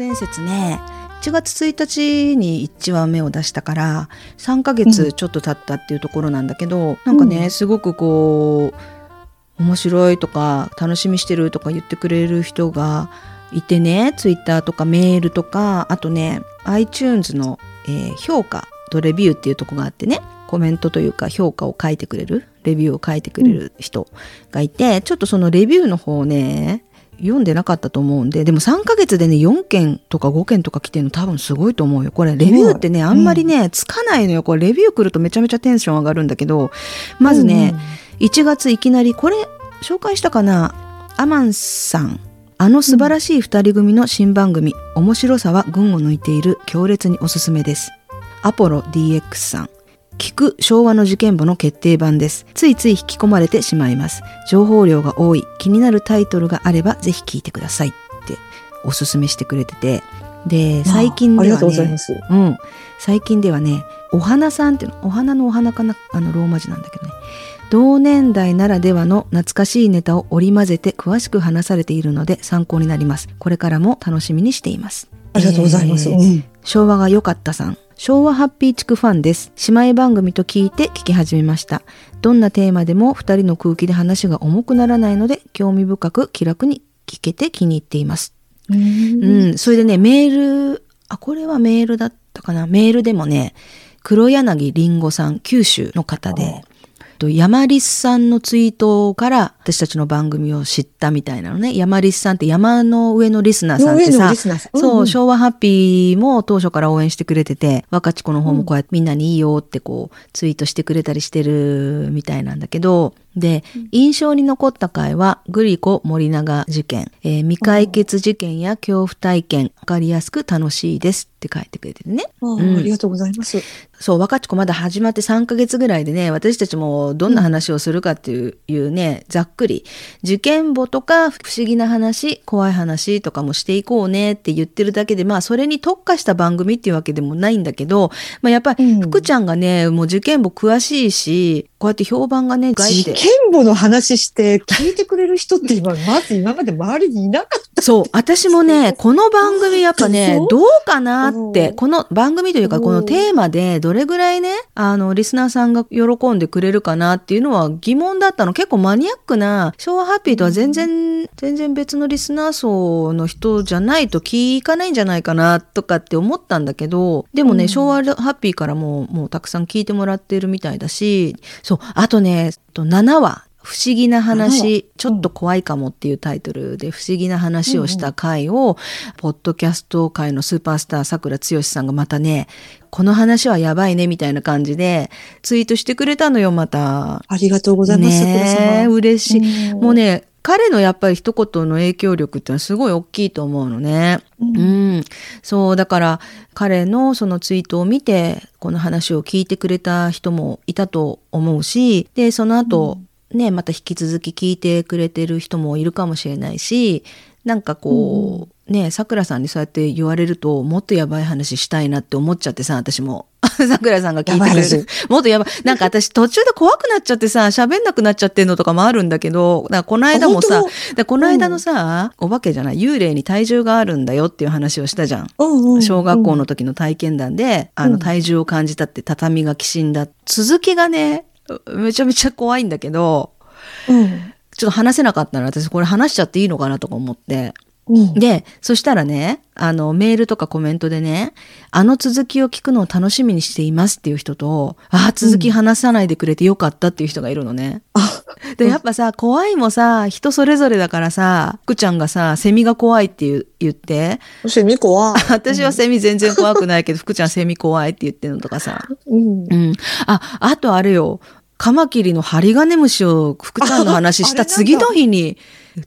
伝説ね1月1日に1話目を出したから3ヶ月ちょっと経ったっていうところなんだけど、うん、なんかねすごくこう面白いとか楽しみしてるとか言ってくれる人がいてねツイッターとかメールとかあとね iTunes の、えー、評価とレビューっていうとこがあってねコメントというか評価を書いてくれるレビューを書いてくれる人がいて、うん、ちょっとそのレビューの方をね読んでなかったと思うんででも3ヶ月でね4件とか5件とか来てるの多分すごいと思うよ。これレビューってねあんまりね、うん、つかないのよ。これレビュー来るとめちゃめちゃテンション上がるんだけどまずね、うん、1月いきなりこれ紹介したかな？アマンさん。あの素晴らしい2人組の新番組、面白さは群を抜いている。強烈におすすめです。アポロ DX さん聞く昭和の事件簿の決定版です。ついつい引き込まれてしまいます。情報量が多い、気になるタイトルがあればぜひ聞いてくださいっておすすめしてくれてて。で、最近ではね、うん、最近ではね、お花さんっていうの、お花のお花かな、あのローマ字なんだけどね。同年代ならではの懐かしいネタを織り交ぜて詳しく話されているので参考になります。これからも楽しみにしています。ありがとうございます。えー、昭和が良かったさん。昭和ハッピー地区ファンです。姉妹番組と聞いて聞き始めました。どんなテーマでも二人の空気で話が重くならないので、興味深く気楽に聞けて気に入っています。うん,、それでね、メール、あ、これはメールだったかな？メールでもね、黒柳りんごさん、九州の方で、と、山リスさんのツイートから私たちの番組を知ったみたいなのね。山リスさんって山の上のリスナーさんってさ、そう、昭和ハッピーも当初から応援してくれてて、若ち子の方もこうやってみんなにいいよってこうツイートしてくれたりしてるみたいなんだけど、で、印象に残った回は、グリコ森永事件、えー、未解決事件や恐怖体験、わかりやすく楽しいですって書いてくれてるね。うん、ありがとうございます。そう、若ち子まだ始まって3ヶ月ぐらいでね、私たちもどんな話をするかっていううん、いうね、ざっくり、受験簿とか不思議な話、怖い話とかもしていこうねって言ってるだけで、まあそれに特化した番組っていうわけでもないんだけど、まあやっぱり福ちゃんがね、もう受験簿詳しいし、こうやって評判がね、外で。剣母の話して聞いてくれる人って今、まず今まで周りにいなかった。そう、私もね、この番組やっぱね、どうかなって、この番組というか、このテーマでどれぐらいね、あの、リスナーさんが喜んでくれるかなっていうのは疑問だったの。結構マニアックな、昭和ハッピーとは全然、全然別のリスナー層の人じゃないと聞かないんじゃないかなとかって思ったんだけど、でもね、昭和ハッピーからももうたくさん聞いてもらってるみたいだし、そう、あとね、7話、不思議な話、ちょっと怖いかもっていうタイトルで不思議な話をした回を、ポッドキャスト界のスーパースター、桜剛さんがまたね、この話はやばいねみたいな感じでツイートしてくれたのよ、また。ありがとうございます。ね嬉しい。もうね、彼のやっぱり一言の影響力ってのはすごい大きいと思うのね。うん、うん、そうだから彼のそのツイートを見てこの話を聞いてくれた人もいたと思うしでその後、うん、ねまた引き続き聞いてくれてる人もいるかもしれないしなんかこう、うん、ねさくらさんにそうやって言われるともっとやばい話したいなって思っちゃってさ私も。さくらさんが聞いてくれる。もっとやばい。なんか私途中で怖くなっちゃってさ、喋んなくなっちゃってんのとかもあるんだけど、だこの間もさ、この間のさ、うん、お化けじゃない、幽霊に体重があるんだよっていう話をしたじゃん。うんうん、小学校の時の体験談で、あの体重を感じたって畳がきしんだ。続きがね、めちゃめちゃ怖いんだけど、うんちょっと話せなかったら私これ話しちゃっていいのかなとか思って。うん、で、そしたらね、あの、メールとかコメントでね、あの続きを聞くのを楽しみにしていますっていう人と、ああ、続き話さないでくれてよかったっていう人がいるのね。うん、で、やっぱさ、怖いもさ、人それぞれだからさ、福ちゃんがさ、セミが怖いって言言って。セミ怖い。私はセミ全然怖くないけど、福ちゃんセミ怖いって言ってるのとかさ。うん。うん。あ、あとあれよ。カマキリの針金虫を福ちゃんの話した次の日に、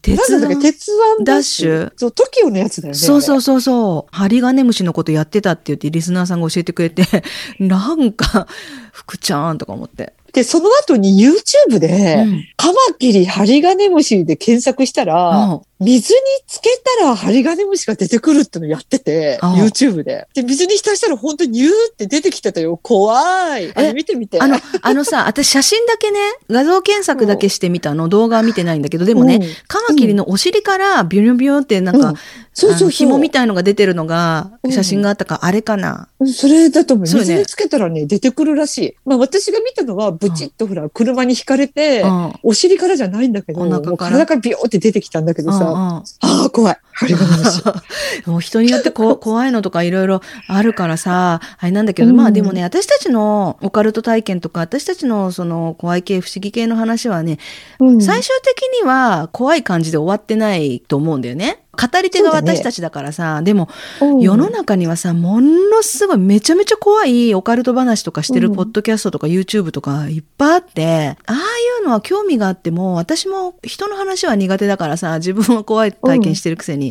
鉄腕鉄腕ダッシュ？そう、TOKIO のやつだよね。そうそうそうそう。針金虫のことやってたって言ってリスナーさんが教えてくれて、なんか、福ちゃんとか思って。で、その後に YouTube で、うん、カマキリ針金虫で検索したら、うん、水につけたら針金虫が出てくるってのやってて、YouTube で。で、水に浸したら本当にニューって出てきてたよ。怖い。あれ見てみて。あの、あのさ、私写真だけね、画像検索だけしてみたの、動画は見てないんだけど、でもね、うんカマキリのお尻からビュニョビュニョってなんか、うんそうそう紐みたいのが出てるのが、うん写真があったか、あれかな。それだと思う。水につけたらね、出てくるらしい。まあ私が見たのは、ブチッとほら、車に引かれて、うん。お尻からじゃないんだけど、お腹からもう体からビヨーって出てきたんだけどさ、ああ、怖い。もう人によってこ 怖いのとかいろいろあるからさ、あれなんだけど、うん。まあでもね、私たちのオカルト体験とか、私たちのその怖い系、不思議系の話はね、うん。最終的には怖い感じで終わってないと思うんだよね。語り手が私たちだからさ、でもうん。世の中にはさ、ものすごいめちゃめちゃ怖いオカルト話とかしてるうん。ポッドキャストとか YouTube とかいっぱいあって、ああいうのは興味があっても、私も人の話は苦手だからさ、自分は怖い体験してるくせに、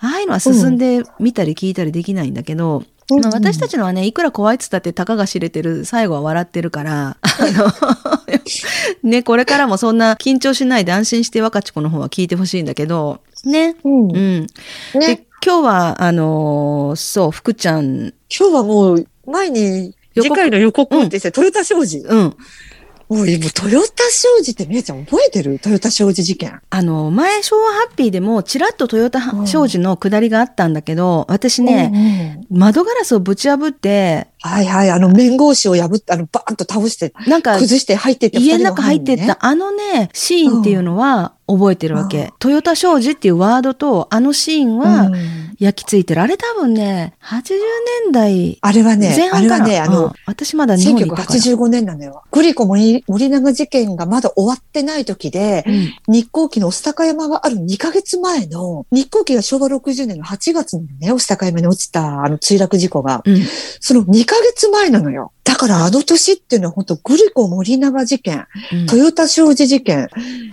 ああいうのは進んで見たり聞いたりできないんだけど、うんまあ私たちのはね、いくら怖いっつったってたかが知れてる、最後は笑ってるから、あの、ね、これからもそんな緊張しないで安心して若ち子の方は聞いてほしいんだけど、ね。うんうん。でね、今日は、あのーそう、福ちゃん、今日はもう、前に、次回の予告ってして、トヨタ商事。うん。おい、もうトヨタ商事って姉ちゃん覚えてる？トヨタ商事事件。あの、前、昭和ハッピーでも、ちらっとトヨタうん商事の下りがあったんだけど、私ね、ね。窓ガラスをぶち破って、はいはい、あの、面格子を破って、あの、バーンと倒して、なんか、崩して入っていった家の中入ってったあのね、シーンっていうのは覚えてるわけ。うんトヨタ商事っていうワードと、あのシーンは焼き付いてる。あれ多分ね、80年代あれはね前、あ半かな。れはね、あうんの、私まだ日本にいたから。1985年なのよ。グリコ森森永事件がまだ終わってない時で、うん日航機の御巣鷹山がある2ヶ月前の、日航機が昭和60年の8月にね、御巣鷹山に落ちたあの墜落事故が、うんその2ヶ月前なのよ。だからあの年っていうのは本当グリコ森永事件、うんトヨタ商事事件、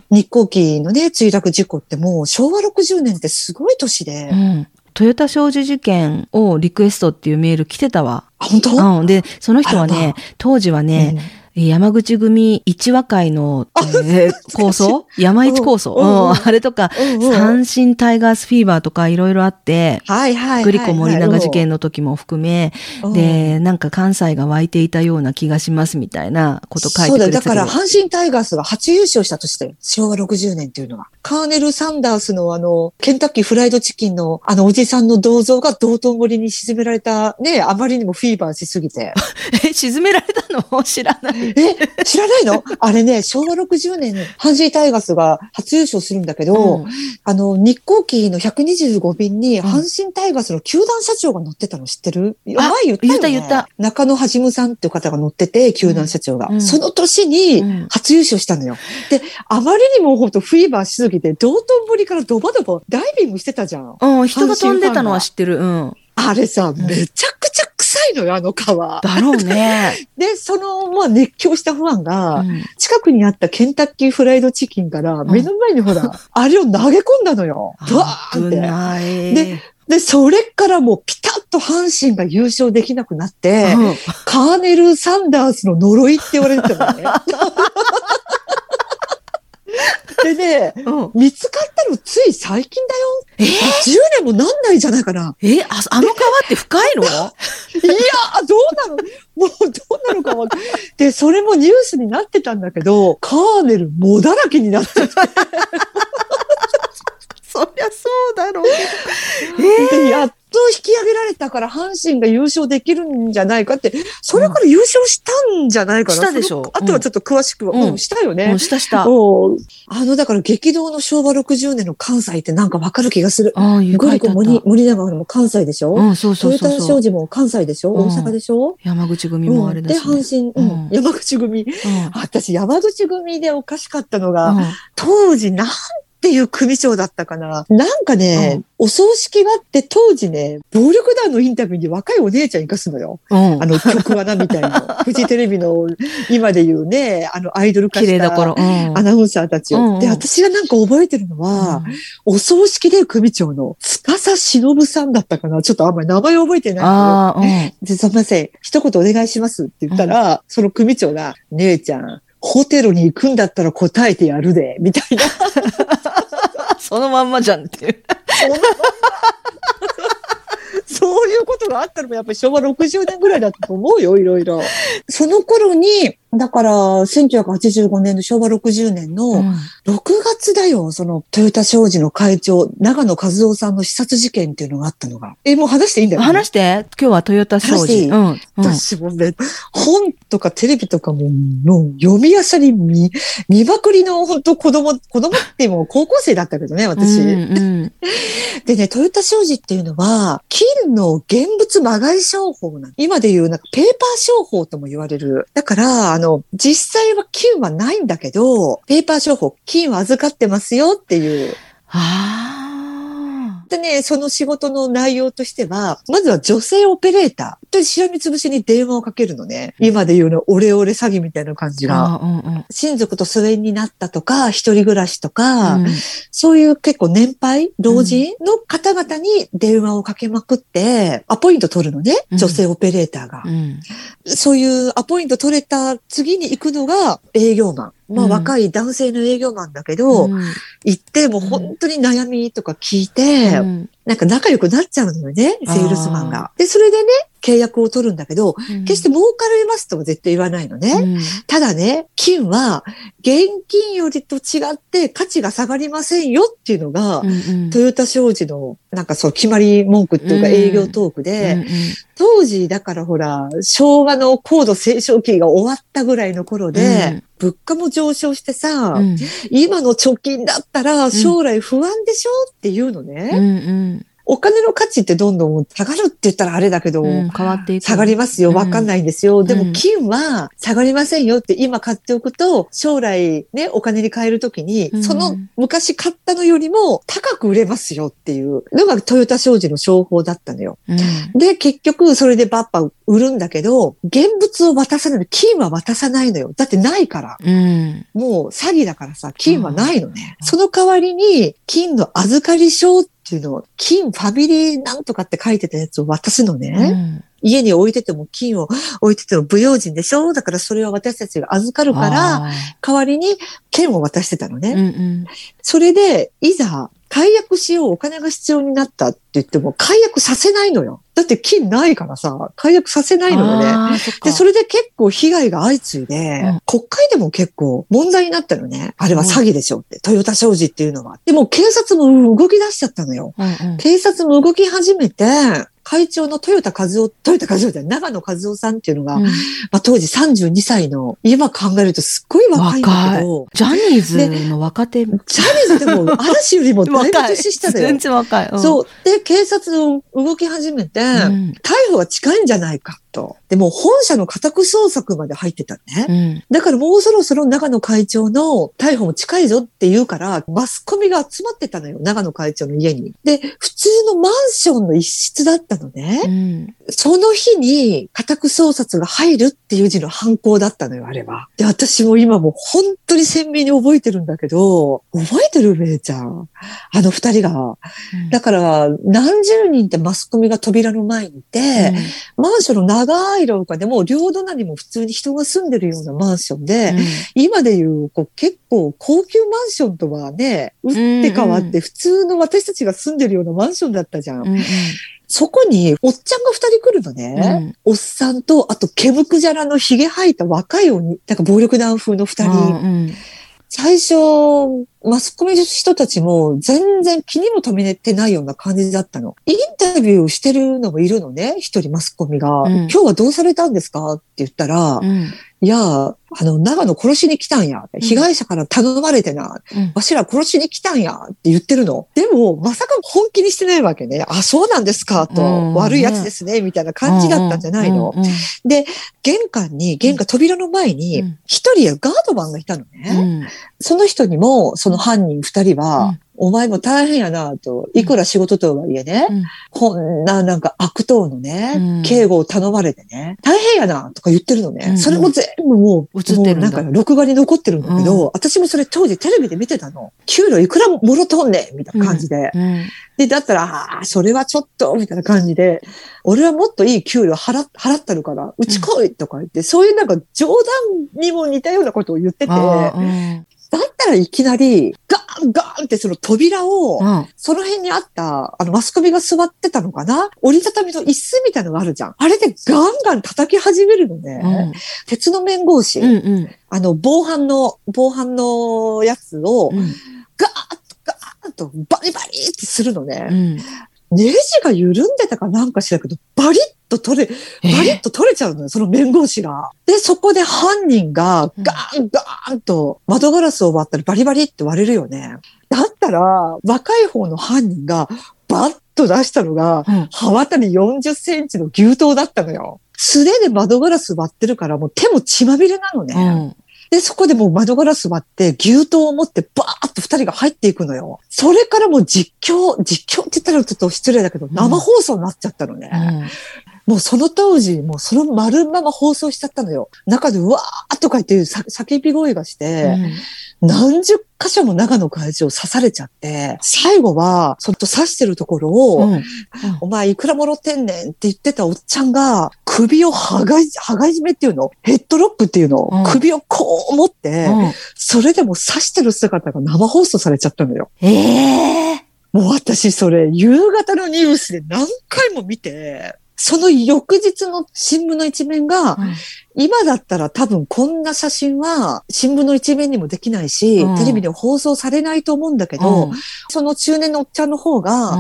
日航機のね、墜落事故ってもう昭和60年ってすごい年で、うんトヨタ商事事件をリクエストっていうメール来てたわ。あ、本当？うん。で、その人はね、当時はね、山口組一和会の、えー構想？山一構想、あれとか、うんうん阪神タイガースフィーバーとかいろいろあって、はいはい。グリコ森永事件の時も含め、うん、で、なんか関西が湧いていたような気がしますみたいなこと書いて。くれてたけどだから、阪神タイガースが初優勝したとして、昭和60年っていうのは。カーネル・サンダースのあの、ケンタッキーフライドチキンのあのおじさんの銅像が道頓堀に沈められた、ね、あまりにもフィーバーしすぎて。え、沈められたの？知らない。え、知らないの？あれね、昭和60年、阪神タイガースが初優勝するんだけど、うん。あの、日航機の125便にうん。阪神タイガースの球団社長が乗ってたの知ってる、前あ言ったよ、ね、言った言った。中野はじむさんっていう方が乗ってて、球団社長が。うん。その年にうん。初優勝したのよ。で、あまりにも本当フィーバーしすぎて、道頓堀からドバドバダイビングしてたじゃん。うん、人が飛んでたのは知ってる。うん。あれさ、めちゃくちゃ臭いのよ、あの川。だろうね。で、その、まあ、熱狂したファンが、うん近くにあったケンタッキーフライドチキンから、目の前にほら、あれを投げ込んだのよ。ブワーンって。でで、それからもうピタッと阪神が優勝できなくなって、うんカーネル・サンダースの呪いって言われてたのね。でね、うん見つかったのつい最近だよ。えー？10年もなんないんじゃないかな。え、あ、あの川って深いの？いやー、どうなの？もうどうなのかわかんで、それもニュースになってたんだけど、カーネルもだらけになってて、そりゃそうだろう。え でやっと引き上げられたから阪神が優勝できるんじゃないかって、それから優勝したんじゃないかな。したでしょそのあとはちょっと詳しくは、うんうん。したよー、ね。もうしたした。あの、だから激動の昭和60年の関西ってなんかわかる気がする。ああ、いうグリ森森永も関西でしょ、うん、そうそうそうそう。商事も関西でしょ、うん。大阪でしょ、山口組もあれだで、し、ね。阪神、うん。うん。山口組。うん。私、山口組でおかしかったのが、うん。当時なんていう組長だったかな。なんかね、お葬式があって当時ね、暴力団のインタビューに若いお姉ちゃん行かすのよ。うんあの曲穴みたいな。フジテレビの今で言うね、あのアイドル化した綺麗どころ。うんアナウンサーたちを。うんうんで、私がなんか覚えてるのは、うんお葬式で組長の司忍さんだったかな。ちょっとあんまり名前覚えてない。けど。ですいません。一言お願いしますって言ったら、その組長が、姉ちゃん、ホテルに行くんだったら答えてやるで、みたいな。そのまんまじゃんっていう。そのまんまそういうことがあったのもやっぱり昭和60年ぐらいだったと思うよ、いろいろ。その頃に、だから、1985年の昭和60年の6月だよ、その、トヨタ商事の会長、長野和夫さんの視察事件っていうのがあったのが。え、もう話していいんだよ、ね、話して今日はトヨタ商事。うん。うん私もね、本とかテレビとかも、もう読み漁り見、見まくりの本当子供、子供ってもう高校生だったけどね、私。うんうん でね、トヨタ商事っていうのは、金の現物まがい商法なの。今で言うなんかペーパー商法とも言われる。だから、あの、実際は金はないんだけど、ペーパー商法、金は預かってますよっていう。あでね、その仕事の内容としては、まずは女性オペレーター。で、しらみつぶしに電話をかけるのね。今で言うの、オレオレ詐欺みたいな感じーが。うんうん親族と疎遠になったとか、一人暮らしとか、うんそういう結構年配、老人の方々に電話をかけまくって、アポイント取るのね、うん女性オペレーターが。うんそういうアポイント取れた次に行くのが営業マン。まあうん。若い男性の営業マンだけど、うん。行ってもう本当に悩みとか聞いて、うん。なんか仲良くなっちゃうのよね、セールスマンが。で、それでね、契約を取るんだけど、決して儲かりますとは絶対言わないのね。うん。ただね、金は現金よりと違って価値が下がりませんよっていうのが、うんうん。トヨタ商事のなんかそう決まり文句っていうかうん営業トークで、うんうん当時だからほら、昭和の高度成長期が終わったぐらいの頃で、うん。物価も上昇してさ、うん。今の貯金だったら将来不安でしょっていうのね、うんうんお金の価値ってどんどん下がるって言ったらあれだけど、うん変わっていく。下がりますよ。わかんないんですよ。でもうん金は下がりませんよって今買っておくと、将来ね、お金に換えるときにう、んその昔買ったのよりも高く売れますよっていうのがトヨタ商事の商法だったのよ。うんで、結局それでバッパ売るんだけど、現物を渡さないの。金は渡さないのよ。だってないから。うんもう詐欺だからさ、金はないのね。うんその代わりに、金の預かり証っていうのを、金ファミリーなんとかって書いてたやつを渡すのね。うん家に置いてても金を置いてても不用心でしょだからそれは私たちが預かるから、あ代わりに券を渡してたのね。ーうんうんそれで、いざ、解約しよう、お金が必要になったって言っても、解約させないのよ。だって金ないからさ、解約させないのよね。で、それで結構被害が相次いで、うん国会でも結構問題になったのね。あれは詐欺でしょって、トヨタ商事っていうのは。でも警察も動き出しちゃったのよ。うんうん警察も動き始めて、会長の豊田和夫、豊田和夫じゃない長野和夫さんっていうのが、うんまあ、当時32歳の、今考えるとすっごい若いんだけど、ジャニーズの若手。ジャニーズでも嵐よりも だいぶ。年下だよ全。然若い。うんそう。で、警察の動き始めて、うん逮捕が近いんじゃないかと。でも本社の家宅捜索まで入ってたね。うんだからもうそろそろ長野会長の逮捕も近いぞって言うから、マスコミが集まってたのよ、長野会長の家に。で、普通のマンションの一室だったのね。うんその日に家宅捜索が入るっていう字の犯行だったのよ、あれは。で、私も今もう本当に鮮明に覚えてるんだけど、覚えてるめいちゃん。あの二人が。だから、何十人ってマスコミが扉の前にいて、マンションの長い廊下でも両隣にも普通に人が住んでるようなマンションで、今でいうこう結構高級マンションとはね、打って変わって普通の私たちが住んでるようなマンションだったじゃん。うんうんそこにおっちゃんが二人来るのね。うんおっさんと、あと毛むくじゃらの髭生えた若い鬼、なんか暴力団風の二人。うん最初、マスコミの人たちも全然気にも留めてないような感じだったの。インタビューしてるのもいるのね、一人マスコミが。うん今日はどうされたんですかって言ったら、うんいや、あの、長野殺しに来たんや。被害者から頼まれてな。うんわしら殺しに来たんやって言ってるの。でも、まさか本気にしてないわけね。あ、そうなんですかと。うん悪いやつですね。みたいな感じだったんじゃないの。うんうん玄関に、玄関扉の前にうん、一人ガードマンがいたのね。うんその人にも、その犯人二人は、うん。お前も大変やなと、いくら仕事とはいえね、うん。こんななんか悪党のね、うん。警護を頼まれてね、大変やなとか言ってるのね。うん。それも全部もう、映ってるなんか録画に残ってるんだけど、うん。私もそれ当時テレビで見てたの。給料いくらもろとんねんみたいな感じで。うん。で、だったら、ああ、それはちょっと、みたいな感じで、俺はもっといい給料払っ払ったるから、うち来いとか言って、そういうなんか冗談にも似たようなことを言ってて、だったらいきなり、ガーンガーンってその扉を、うん。その辺にあった、あの、マスコミが座ってたのかな？折りたたみの椅子みたいなのがあるじゃん。あれでガンガン叩き始めるのね。鉄の面格子、うん。うん。あの、防犯の、防犯のやつを、うん。ガーッとガーッとバリバリってするのね。うん。ネジが緩んでたかなんかしらけど、バリッと取れ、バリッと取れちゃうのよ、その面格子が。で、そこで犯人がガーンガーンと窓ガラスを割ったらバリバリって割れるよね。だったら、若い方の犯人がバッと出したのが、うん。刃渡り40センチの牛刀だったのよ。素手で窓ガラス割ってるからもう手も血まみれなのね。うん。で、そこでもう窓ガラス割って牛刀を持ってバーッと二人が入っていくのよ。それからもう実況、実況って言ったらちょっと失礼だけど、生放送になっちゃったのね。もうその当時、もうその丸まま放送しちゃったのよ。中でうわーっとか言ってさ叫び声がして、何十箇所も長野会長刺されちゃって、最後は、そっと刺してるところを、うん。お前いくらもろってんねんって言ってたおっちゃんが、首をはがい、はがい締めっていうの？ヘッドロックっていうの、うん首をこう持って、うん。それでも刺してる姿が生放送されちゃったのよ。ええ。もう私それ、夕方のニュースで何回も見て、その翌日の新聞の一面が、今だったら多分こんな写真は新聞の一面にもできないし、うん。テレビで放送されないと思うんだけど、その中年のおっちゃんの方が、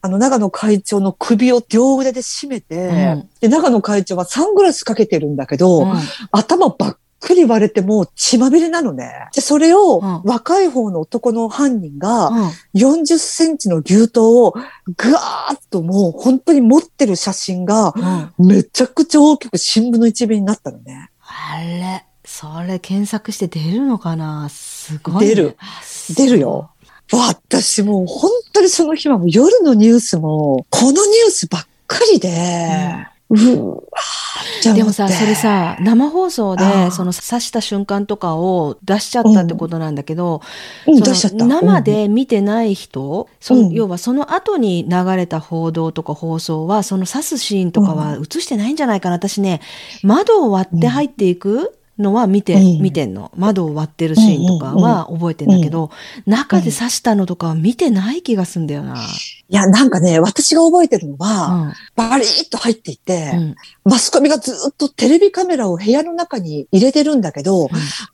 あの、長野会長の首を両腕で締めて、うん。で、長野会長はサングラスかけてるんだけど、頭ばっくり割れてもう血まみれなのね。で、それをうん若い方の男の犯人が40センチの牛刀をぐわーっともう本当に持ってる写真がめちゃくちゃ大きく新聞の一面になったのね。あれ、それ検索して出るのかな？すごいね。出る出るよ。私もう本当にその日はもう夜のニュースもこのニュースばっかりで、うわーって思ってでもさ、それさ、生放送でその刺した瞬間とかを出しちゃったってことなんだけど、うん、その。生で見てない人、そのうん。要はその後に流れた報道とか放送は、その刺すシーンとかは映してないんじゃないかな。私ね、窓を割って入っていくのは見て、うん。見てんの。窓を割ってるシーンとかは覚えてんだけど、中で刺したのとかは見てない気がすんだよな。いや、なんかね、私が覚えてるのは、うん。バリーッと入っていって、うん。マスコミがずっとテレビカメラを部屋の中に入れてるんだけど、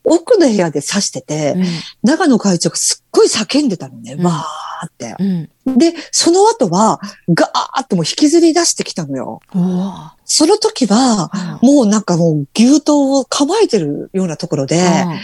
奥の部屋で刺してて、長野会長がすっごい叫んでたのね、うん。わーって。うん。で、その後は、ガーッともう引きずり出してきたのよ。その時は、うんもうなんかもう牛刀を構えてるようなところで、うん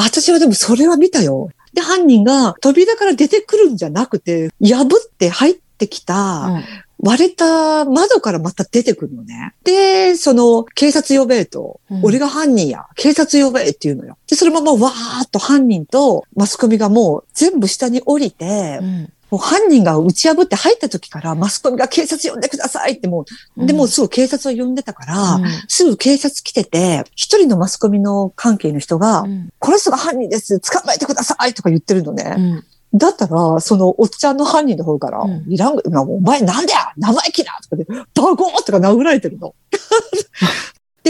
私はでもそれは見たよ。で、犯人が扉から出てくるんじゃなくて、破って入ってきた、うん割れた窓からまた出てくるのね。で、その、警察呼べえと、うん俺が犯人や、警察呼べえって言うのよ。で、そのままわーっと犯人とマスコミがもう全部下に降りて、うんもう犯人が打ち破って入った時からマスコミが警察呼んでくださいってもう、でもうすぐ警察を呼んでたから、うん。すぐ警察来てて、一人のマスコミの関係の人が、うんこの人が犯人です。捕まえてくださいとか言ってるのね。うん。だったら、そのおっちゃんの犯人の方から、うん。いらん、お前なんだよ。生意気だとかで、バゴーとか殴られてるの。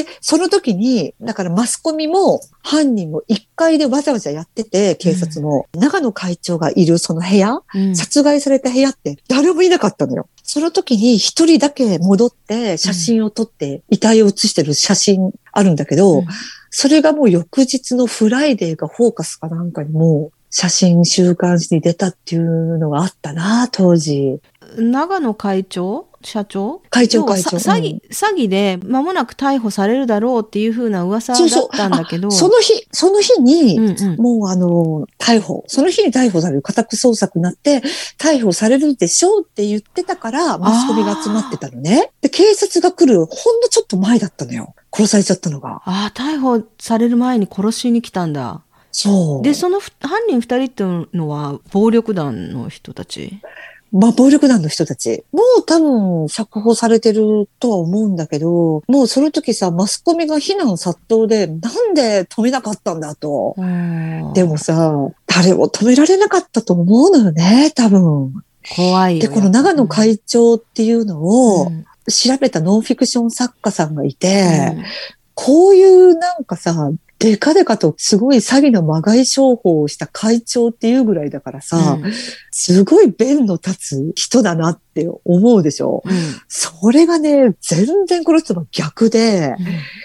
で、その時に、だからマスコミも犯人も一階でわざわざやってて、警察も、長野会長がいるその部屋、うん。殺害された部屋って誰もいなかったのよ。その時に一人だけ戻って写真を撮って遺体を写してる写真あるんだけど、うん。それがもう翌日のフライデーがフォーカスかなんかにもう写真週刊誌に出たっていうのがあったな、当時。長野会長？社長？会長会長さ詐欺、詐欺で間もなく逮捕されるだろうっていうふうな噂だそうそうったんだけど。その日、その日に、うんうんもうあの、逮捕、その日に逮捕される、家宅捜索になって、逮捕されるでしょうって言ってたから、マスコミが集まってたのね。で、警察が来る、ほんのちょっと前だったのよ。殺されちゃったのが。ああ、逮捕される前に殺しに来たんだ。そう。で、そのふ犯人二人っていうのは暴力団の人たち？まあ、暴力団の人たち。もう多分、釈放されてるとは思うんだけど、もうその時さ、マスコミが非難殺到で、なんで止めなかったんだと。でもさ、誰も止められなかったと思うのよね、多分。怖いよ。で、この長野会長っていうのをうん調べたノンフィクション作家さんがいて、うんこういうなんかさ、デカデカとすごい詐欺のまがい商法をした会長っていうぐらいだからさ、うんすごい弁の立つ人だなって思うでしょ？それがね、全然この人は逆で、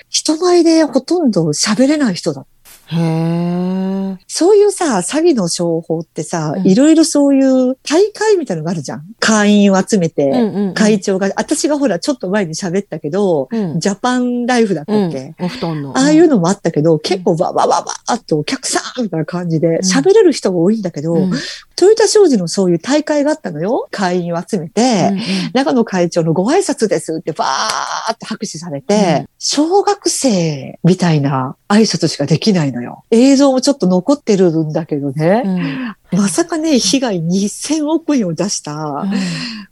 人前でほとんど喋れない人だ。へえ。そういうさ、詐欺の商法ってさ、うん。いろいろそういう大会みたいなのがあるじゃん。会員を集めて、うん会長が、私がほら、ちょっと前に喋ったけど、うん。ジャパンライフだったっけ、お布団の。ああいうのもあったけど、結構わわわわーっとお客さんみたいな感じで喋れる人が多いんだけど、うん。トヨタ商事のそういう大会があったのよ。会員を集めて、うん長野会長のご挨拶ですってバーって拍手されて、うん小学生みたいな挨拶しかできないのよ。映像もちょっと残ってるんだけどね。うん。まさかね、被害2000億円を出したうん。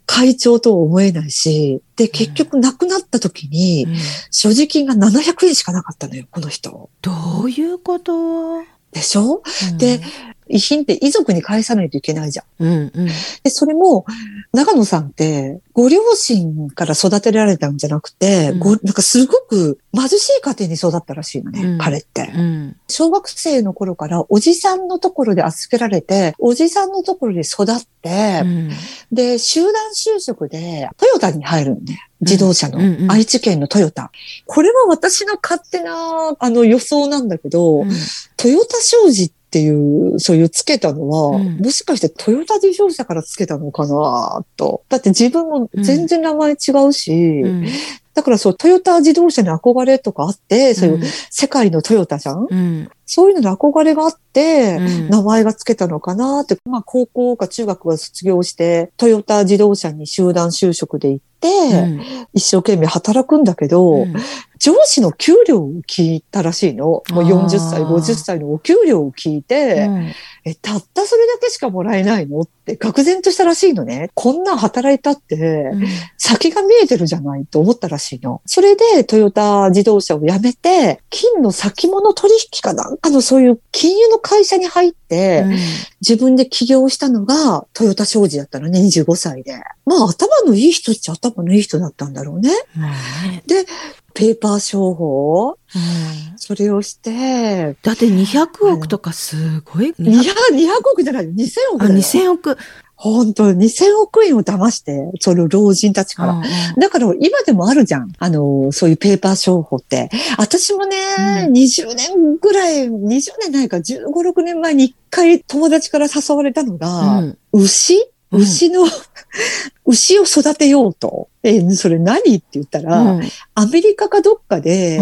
会長とは思えないし、で、結局亡くなった時に、所持金が700円しかなかったのよ、この人。どういうこと？でしょ？で、遺品って遺族に返さないといけないじゃん。うんうんで、それも、長野さんって、ご両親から育てられたんじゃなくて、うんごなんかすごく貧しい家庭に育ったらしいのね、うん彼って。うん小学生の頃からおじさんのところで預けられて、おじさんのところで育って、うんで、集団就職でトヨタに入るのね。自動車の、うんうん愛知県のトヨタ。これは私の勝手な、あの予想なんだけど、うんトヨタ商事っていう、そういうつけたのは、うん。もしかしてトヨタ自動車からつけたのかなと。だって自分も全然名前違うし、うん。だからそう、トヨタ自動車に憧れとかあって、そういう世界のトヨタじゃん、うんそういうのに憧れがあって、うん。名前がつけたのかなって、まあ高校か中学が卒業して、トヨタ自動車に集団就職で行って、うん。一生懸命働くんだけど、うん。上司の給料を聞いたらしいの。もう40歳、あー。50歳のお給料を聞いて、うん。え、たったそれだけしかもらえないのって、愕然としたらしいのね。こんなん働いたって、先が見えてるじゃないと思ったらしいの。それでトヨタ自動車を辞めて、金の先物取引かなんかのそういう金融の会社に入って、自分で起業したのがトヨタ商事だったのね、25歳で。まあ頭のいい人っちゃ頭のいい人だったんだろうね。まあねペーパー商法うんそれをして、だって200億とかすごい。200, 200億じゃないよ、2000億あ、だよ。2000億。本当2000億円を騙して、その老人たちから。うんだから今でもあるじゃん。あの、そういうペーパー商法って。私もね、うん20年ぐらい、20年ないか、15、6年前に一回友達から誘われたのが、うん牛？うん牛の、牛を育てようと。え、それ何って言ったら、うんアメリカかどっかで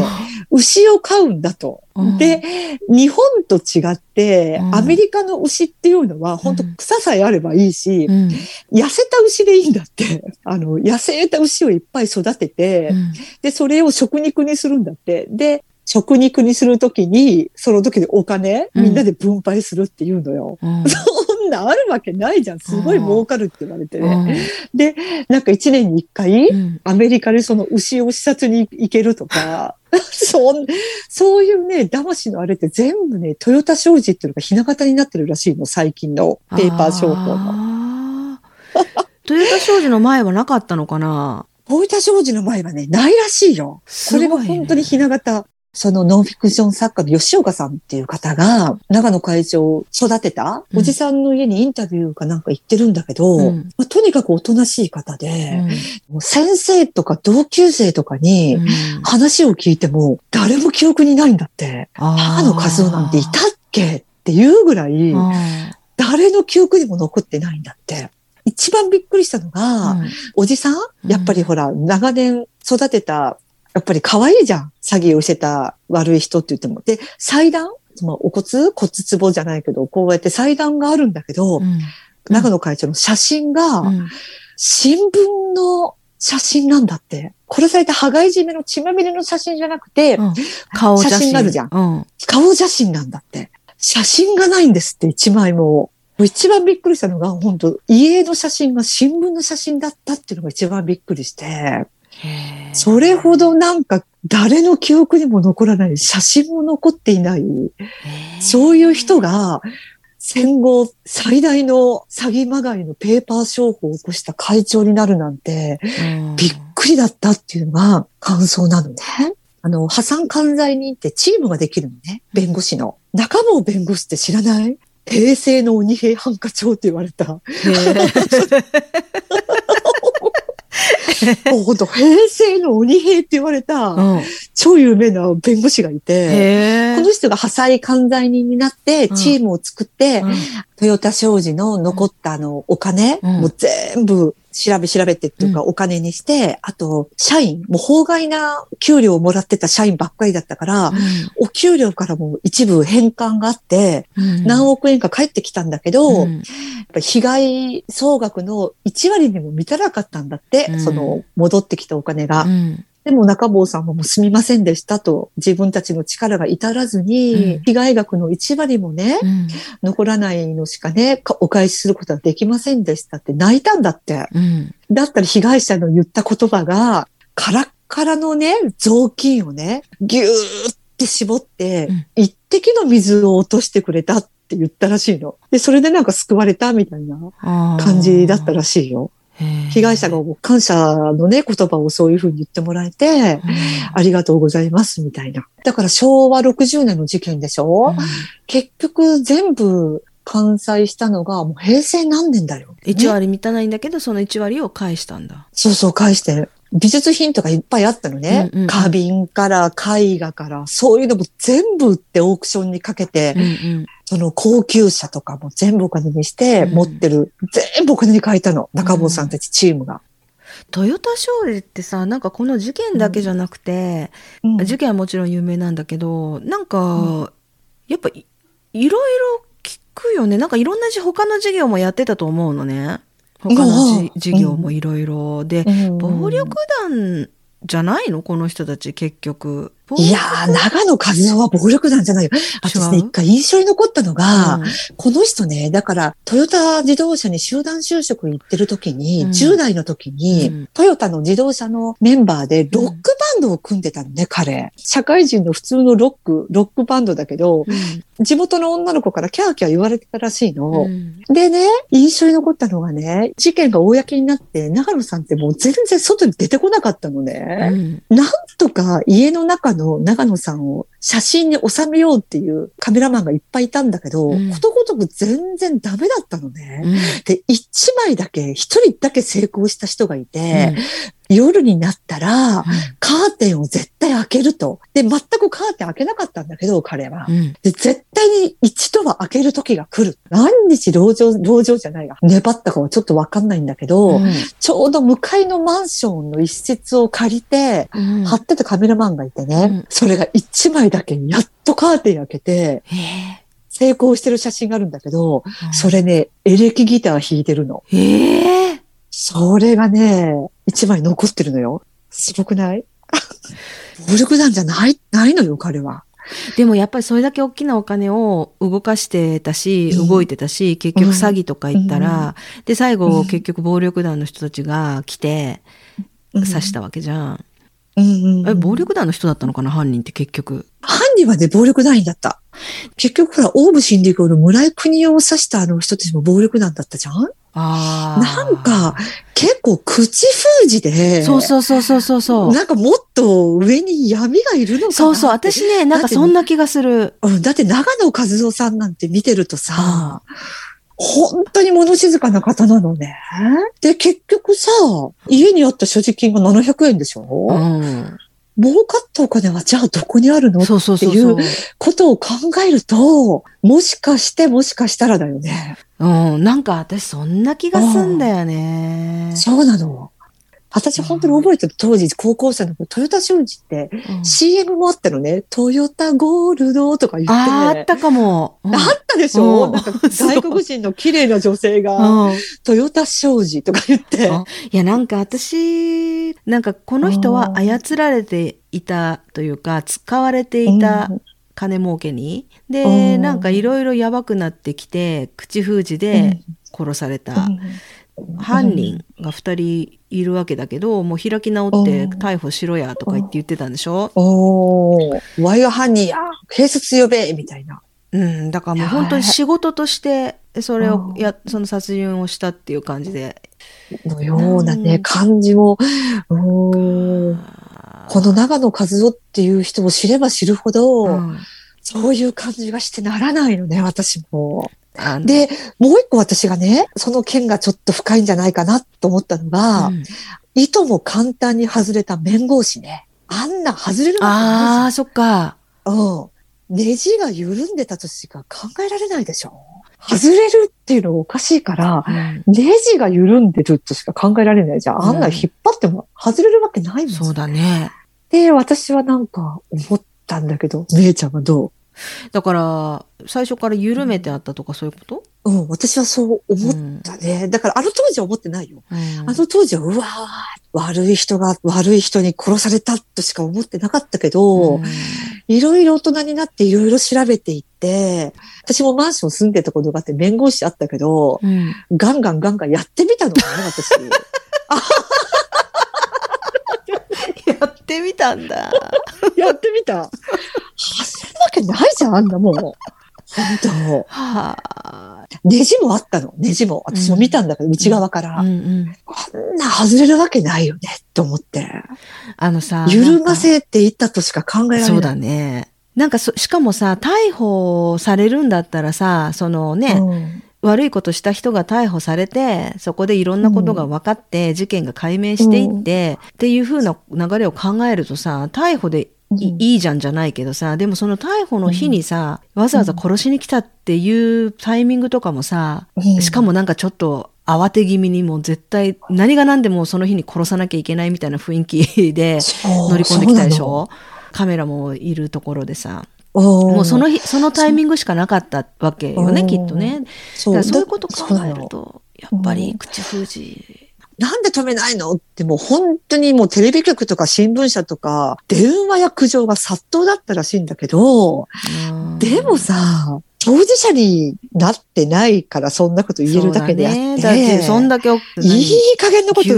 牛を飼うんだと。うんで、日本と違って、うんアメリカの牛っていうのは、本当草さえあればいいし、うん痩せた牛でいいんだって。あの、痩せた牛をいっぱい育てて、うんで、それを食肉にするんだって。で、食肉にするときに、その時でお金、うんみんなで分配するっていうのよ。うんなあるわけないじゃん。すごい儲かるって言われてね。うで、なんか一年に一回、んアメリカでその牛を視察に行けるとか、そんそういうね、騙しのあれって全部ね、トヨタ商事っていうのがひな形になってるらしいの、最近のペーパー商法の。トヨタ商事の前はなかったのかな？トヨタ商事の前はね、ないらしいよ。これが本当にひな形。そのノンフィクション作家の吉岡さんっていう方が、長野会長を育てたうん。おじさんの家にインタビューかなんか行ってるんだけど、うん。まあとにかくおとなしい方うで、う先生とか同級生とかにうん。話を聞いても誰も記憶にないんだって。母の数夫なんていたっけっていうぐらい、あ誰の記憶にも残ってないんだって。一番びっくりしたのーが、うん。おじさんうんやっぱりほら、長年育てた、やっぱり可愛いじゃん。詐欺をしてた悪い人って言っても。で、祭壇まあ、お骨？骨壺じゃないけど、こうやって祭壇があるんだけど、うん長野会長の写真が、うん新聞の写真なんだって。殺された羽交い締めの血まみれの写真じゃなくて、うん顔写真写真があるじゃんうん顔写真なんだって。写真がないんですって、一枚も。一番びっくりしたのが、本当家の写真が新聞の写真だったっていうのが一番びっくりして、それほどなんか誰の記憶にも残らない、写真も残っていない、そういう人が戦後最大の詐欺まがいのペーパー商法を起こした会長になるなんて、うんびっくりだったっていうのが感想なのね。あの、破産管財人ってチームができるのね。弁護士の。中坊弁護士って知らない？平成の鬼平犯科帳って言われた。もうほんと、平成の鬼平って言われた、うん。超有名な弁護士がいて、へこの人が破砕管財人になって、うん。チームを作って、うんトヨタ商事の残ったあの、お金、うん。もう全部調べ調べてっていうか、お金にして、あと、社員、もう法外な給料をもらってた社員ばっかりだったから、お給料からも一部返還があって、うん。何億円か返ってきたんだけど、うん。やっぱり被害総額の1割にも満たなかったんだって、うん。その戻ってきたお金が。うんでも中坊さんももうすみませんでしたと、自分たちの力が至らずに、うん被害額の1割もね、うん残らないのしかね、かお返しすることはできませんでしたって泣いたんだって。うんだったら被害者の言った言葉が、カラッカラのね、雑巾をね、ぎゅーって絞って、うん一滴の水を落としてくれたって言ったらしいの。で、それでなんか救われたみたいな感じだったらしいよ。被害者が感謝のね、言葉をそういうふうに言ってもらえて、ありがとうございますみたいな。だから昭和60年の事件でしょ、結局全部完済したのがもう平成何年だよ？1割満たないんだけど、その1割を返したんだ。そうそう、返して。美術品とかいっぱいあったのね。うんうんうん花瓶から絵画から、そういうのも全部売ってオークションにかけて、うんうんその高級車とかも全部お金にしてうん持ってる。全部お金に変えたの。中坊さんたちチームが。トヨタ商事ってさ、なんかこの事件だけじゃなくて、うん事件はもちろん有名なんだけど、なんか、やっぱいいろいろ聞くよね。なんかいろんなじ他の事業もやってたと思うのね。他の事業もいろいろ。で、うん暴力団じゃないの？この人たち結局。いやー、長野和夫は暴力団じゃないよ。私ね、一回印象に残ったのが、うん。この人ね、だから、トヨタ自動車に集団就職行ってる時に、うん。10代の時に、うん。トヨタの自動車のメンバーでロックバンドを組んでたのね、彼。社会人の普通のロック、ロックバンドだけど、地元の女の子からキャーキャー言われてたらしいの。うん。でね、印象に残ったのがね、事件が公になって、長野さんってもう全然外に出てこなかったのね。うんとか家の中の長野さんを写真に収めようっていうカメラマンがいっぱいいたんだけど、うん。ことごとく全然ダメだったのね。うん。で、一枚だけ、一人だけ成功した人がいて、夜になったら、カーテンを絶対開けると。で、全くカーテン開けなかったんだけど、彼は。うんで、絶対に一度は開ける時が来る。何日籠城、籠城じゃないが。粘ったかはちょっとわかんないんだけど、うんちょうど向かいのマンションの一室を借りて、うん貼ってたカメラマンがいてね、うんそれが一枚だけやっとカーテン開けて、え成功してる写真があるんだけど、それね、エレキギター弾いてるの。ええそれがね、一枚残ってるのよ。すごくない？暴力団じゃない、ないのよ、彼は。でもやっぱりそれだけ大きなお金を動かしてたし、うん動いてたし、結局詐欺とか言ったら、で、最うん後結局暴力団の人たちが来てうん刺したわけじゃん。うんうんえ、暴力団の人だったのかな、犯人って結局。犯人はね、暴力団員だった。結局ほら、オウム真理教の村井国夫を刺したあの人たちも暴力団だったじゃん？なんか、結構口封じで、そうそうそうそうそう。なんかもっと上に闇がいるのかなってそうそう。私ね、なんかそんな気がする。うん、だって長野和夫さんなんて見てるとさ、本当に物静かな方なのね。で、結局さ、家にあった所持金が700円でしょ、うん。儲かったお金はじゃあどこにあるの？そうそうそうそう。ことを考えると、もしかしてもしかしたらだよね。うん。なんか私そんな気がすんだよね。そうなの。私本当に覚えてる当時高校生の頃、トヨタ商事ってうん CM もあったのね。トヨタゴールドとか言って。あーあったかも。うんあったでしょ、うんなんか外国人の綺麗な女性が、うんトヨタ商事とか言って。あいや、なんか私、なんかこの人は操られていたというか、使われていたうん金儲けに。うで、んなんかいろいろやばくなってきて、口封じで殺された。犯人が2人いるわけだけど、もう開き直ってうん逮捕しろやとか言って言ってたんでしょ？おー、ワイが犯人や、警察呼べみたいな。うん、だからもう本当に仕事としてそれをや、その殺人をしたっていう感じで。のようなね、うん。感じも、うー。んこの長野和夫っていう人を知れば知るほど、うんそういう感じがしてならないのね、私も。で、もう一個私がね、その件がちょっと深いんじゃないかなと思ったのが、うん糸も簡単に外れた綿格子ね。あんな外れるわけあなあ、そっか。うん。ネジが緩んでたとしか考えられないでしょ。外れるっていうのがおかしいから、うんネジが緩んでるとしか考えられないじゃん。あんな引っ張っても外れるわけないもん。そうだね。で、私はなんか思ったんだけど、めいちゃんはどだから、最初から緩めてあったとかそういうこと？ううん、私はそう思っうんたね。だからあの当時は思ってないよ。うんあの当時は、うわー、悪い人が悪い人に殺されたとしか思ってなかったけど、うんいろいろ大人になっていろいろ調べていって、私もマンション住んでたことがあって弁護士あったけど、うんガンガンガンガンやってみたのね、私。やってみたんだ。やってみた。走るわけないじゃん、あんなもん。本当。はあ。ネジもあったの。ネジも。私も見たんだけど、内側から。うんうん。こんな外れるわけないよね、と思って。あのさ。緩ませていったとしか考えられない。そうだね。なんかそ、しかもさ、逮捕されるんだったらさ、そのね、うん悪いことした人が逮捕されて、そこでいろんなことが分かって、事件が解明していって、っていう風な流れを考えるとさ、逮捕でい,、うん。いいじゃんじゃないけどさ、でもその逮捕の日にさ、わざわざ殺しに来たっていうタイミングとかもさ、うん。しかもなんかちょっと慌て気味にもう絶対何が何でもその日に殺さなきゃいけないみたいな雰囲気で乗り込んできたでしょ？カメラもいるところでさ。もうその日、そのタイミングしかなかったわけよね、うんきっとね。そだからそういうこと考えると、やっぱり口封じ。なんで止めないの？ってもう本当にもうテレビ局とか新聞社とか電話や苦情が殺到だったらしいんだけど、うんでもさ、当事者になってないからそんなこと言えるだけであって。そねそんだけ、いい加減なこと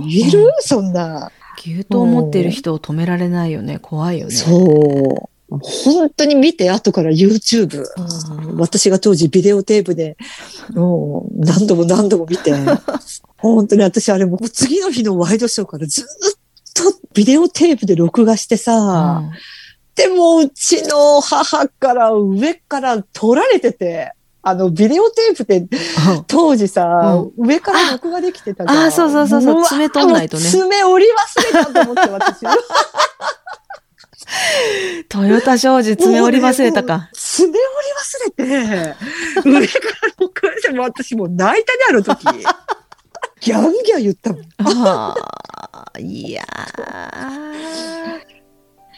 言える、そんな。牛刀を持っている人を止められないよね。怖いよね。そう。本当に見て、後から YouTube。うん私が当時ビデオテープで、もう何度も何度も見て、本当に私あれもう次の日のワイドショーからずっとビデオテープで録画してさ、でもうちの母から上から撮られてて、あのビデオテープって当時さ、上から録画できてたじゃん。ああそうそうそうそうわ爪取んないとね爪折り忘れたと思って私。トヨタ商事爪折り忘れたか。爪折り忘れて、上から録画しても私もう泣いたね、あの時。ギャンギャン言ったもん。ああ、いや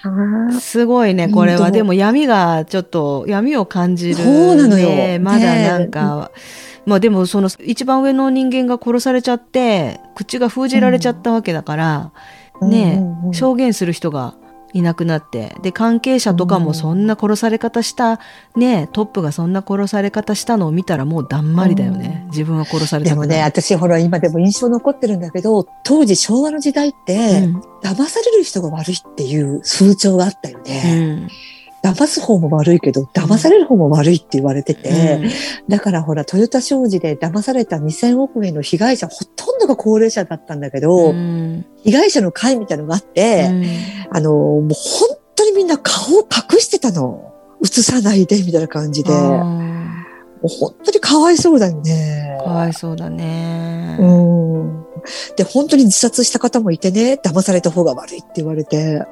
ーすごいね、これは。でも闇がちょっと、闇を感じる、ね。そうなのよまだなんか、まあでもその一番上の人間が殺されちゃって、口が封じられちゃったわけだから、うんうんうん証言する人がいなくなって、で、関係者とかもそんな殺され方した、ねえトップがそんな殺され方したのを見たらもうだんまりだよね。うん。自分は殺されたでもね、私ほら今でも印象残ってるんだけど、当時昭和の時代って、うん。騙される人が悪いっていう風潮があったようね。ん騙す方も悪いけど、騙される方も悪いって言われてて、うんだからほら、トヨタ商事で騙された2000億円の被害者、ほとんどが高齢者だったんだけど、うん被害者の会みたいなのがあって、あの、もう本当にみんな顔を隠してたの。映さないで、みたいな感じで。もあう本当にかわいそうだよねー。かわいそうだね。うん。で、本当に自殺した方もいてね、騙された方が悪いって言われて、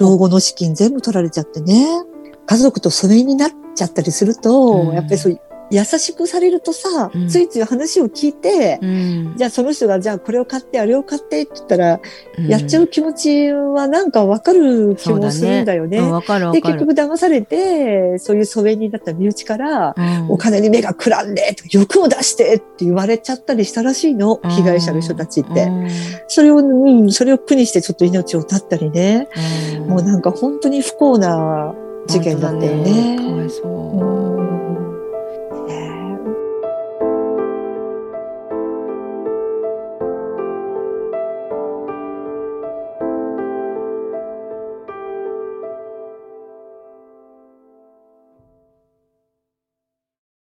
老後の資金全部取られちゃってね、家族と疎遠になっちゃったりすると、うん。やっぱりそう、優しくされるとさ、うん。ついつい話を聞いて、うん。じゃあその人が、じゃあこれを買って、あれを買ってって言ったら、うん。やっちゃう気持ちはなんかわかる気もするんだよね。うんわかるわで、かる。結局騙されて、そういう疎遠になった身内から、うん。お金に目がくらんで、欲を出してって言われちゃったりしたらしいの、被害者の人たちって。うん。それを、うん、それを苦にしてちょっと命を絶ったりね。うん。もうなんか本当に不幸な事件だったよね。かわいそう。